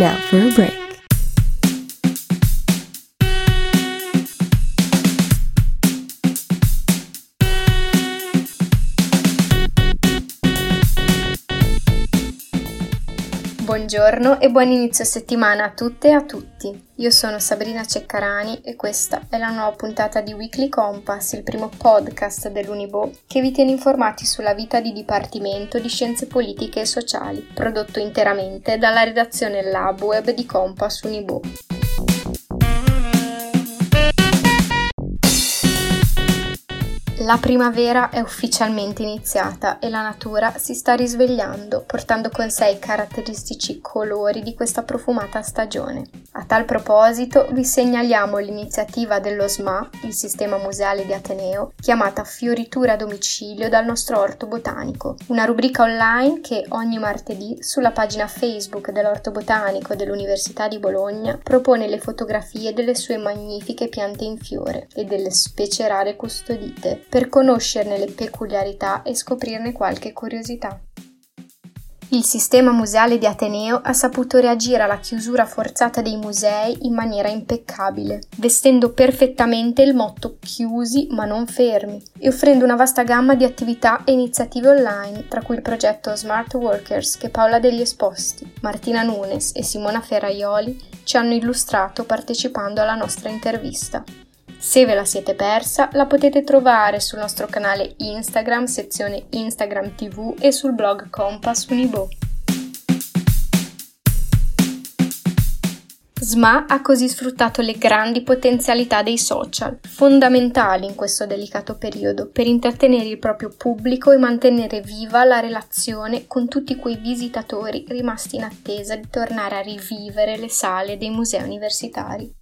Now for a break. Buongiorno e buon inizio settimana a tutte e a tutti. Io sono Sabrina Ceccarani e questa è la nuova puntata di Weekly Compass, il primo podcast dell'Unibo che vi tiene informati sulla vita di Dipartimento di Scienze Politiche e Sociali, prodotto interamente dalla redazione Lab Web di Compass Unibo. La primavera è ufficialmente iniziata e la natura si sta risvegliando, portando con sé i caratteristici colori di questa profumata stagione. A tal proposito vi segnaliamo l'iniziativa dello SMA, il sistema museale di Ateneo, chiamata Fioritura a domicilio dal nostro orto botanico, una rubrica online che ogni martedì sulla pagina Facebook dell'orto botanico dell'Università di Bologna propone le fotografie delle sue magnifiche piante in fiore e delle specie rare custodite per conoscerne le peculiarità e scoprirne qualche curiosità. Il sistema museale di Ateneo ha saputo reagire alla chiusura forzata dei musei in maniera impeccabile, vestendo perfettamente il motto chiusi ma non fermi e offrendo una vasta gamma di attività e iniziative online, tra cui il progetto Smart Workers che Paola degli Esposti, Martina Nunes e Simona Ferraioli ci hanno illustrato partecipando alla nostra intervista. Se ve la siete persa, la potete trovare sul nostro canale Instagram, sezione Instagram TV e sul blog Compass Unibo. SMA ha così sfruttato le grandi potenzialità dei social, fondamentali in questo delicato periodo, per intrattenere il proprio pubblico e mantenere viva la relazione con tutti quei visitatori rimasti in attesa di tornare a rivivere le sale dei musei universitari.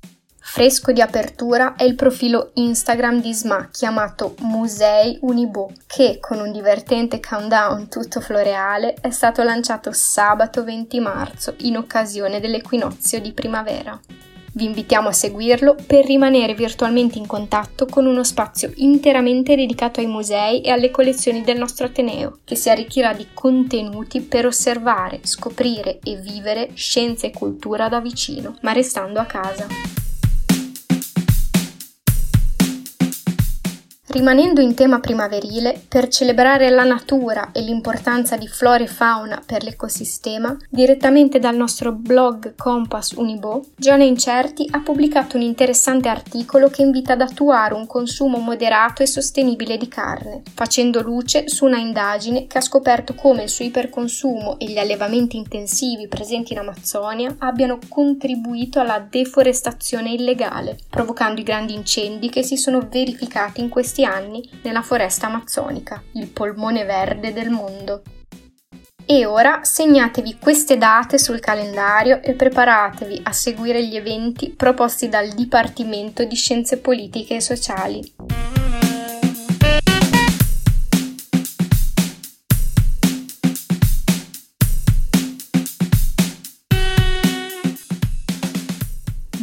Fresco di apertura è il profilo Instagram di SMA chiamato Musei Unibo, che con un divertente countdown tutto floreale è stato lanciato sabato 20 marzo in occasione dell'equinozio di primavera. Vi invitiamo a seguirlo per rimanere virtualmente in contatto con uno spazio interamente dedicato ai musei e alle collezioni del nostro Ateneo, che si arricchirà di contenuti per osservare, scoprire e vivere scienza e cultura da vicino, ma restando a casa. Rimanendo in tema primaverile, per celebrare la natura e l'importanza di flora e fauna per l'ecosistema, direttamente dal nostro blog Compass Unibo, Gianna Incerti ha pubblicato un interessante articolo che invita ad attuare un consumo moderato e sostenibile di carne, facendo luce su una indagine che ha scoperto come il suo iperconsumo e gli allevamenti intensivi presenti in Amazzonia abbiano contribuito alla deforestazione illegale, provocando i grandi incendi che si sono verificati in questi questi anni nella foresta amazzonica, il polmone verde del mondo. E ora segnatevi queste date sul calendario e preparatevi a seguire gli eventi proposti dal Dipartimento di Scienze Politiche e Sociali.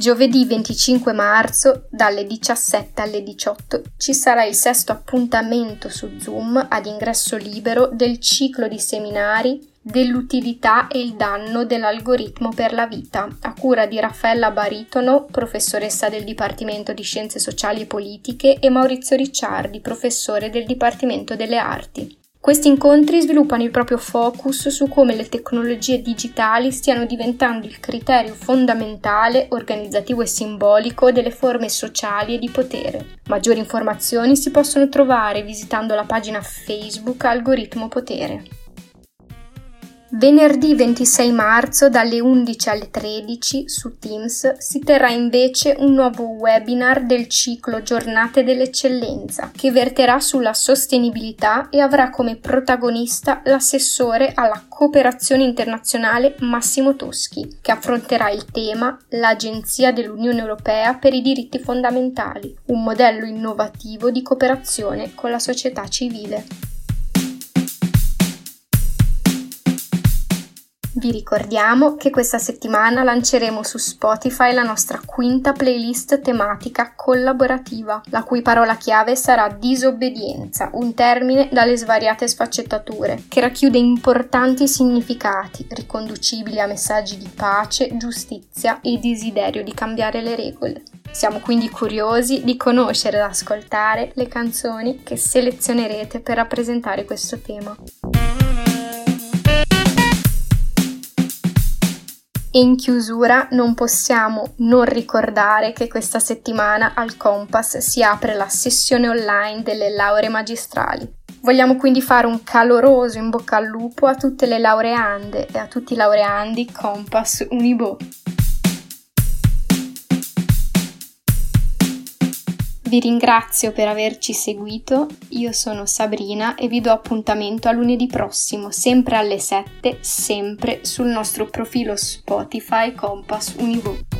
Giovedì 25 marzo dalle 17 alle 18 ci sarà il sesto appuntamento su Zoom ad ingresso libero del ciclo di seminari dell'utilità e il danno dell'algoritmo per la vita, a cura di Raffaella Baritono, professoressa del Dipartimento di Scienze Sociali e Politiche, e Maurizio Ricciardi, professore del Dipartimento delle Arti. Questi incontri sviluppano il proprio focus su come le tecnologie digitali stiano diventando il criterio fondamentale, organizzativo e simbolico delle forme sociali e di potere. Maggiori informazioni si possono trovare visitando la pagina Facebook Algoritmo Potere. Venerdì 26 marzo dalle 11 alle 13 su Teams si terrà invece un nuovo webinar del ciclo Giornate dell'Eccellenza che verterà sulla sostenibilità e avrà come protagonista l'assessore alla cooperazione internazionale Massimo Toschi che affronterà il tema L'Agenzia dell'Unione Europea per i diritti fondamentali, un modello innovativo di cooperazione con la società civile. Vi ricordiamo che questa settimana lanceremo su Spotify la nostra quinta playlist tematica collaborativa, la cui parola chiave sarà disobbedienza, un termine dalle svariate sfaccettature, che racchiude importanti significati riconducibili a messaggi di pace, giustizia e desiderio di cambiare le regole. Siamo quindi curiosi di conoscere ed ascoltare le canzoni che selezionerete per rappresentare questo tema. E in chiusura non possiamo non ricordare che questa settimana al Compass si apre la sessione online delle lauree magistrali. Vogliamo quindi fare un caloroso in bocca al lupo a tutte le laureande e a tutti i laureandi Compass Unibo. Vi ringrazio per averci seguito, io sono Sabrina e vi do appuntamento a lunedì prossimo, sempre alle 7, sempre sul nostro profilo Spotify Compass Univo.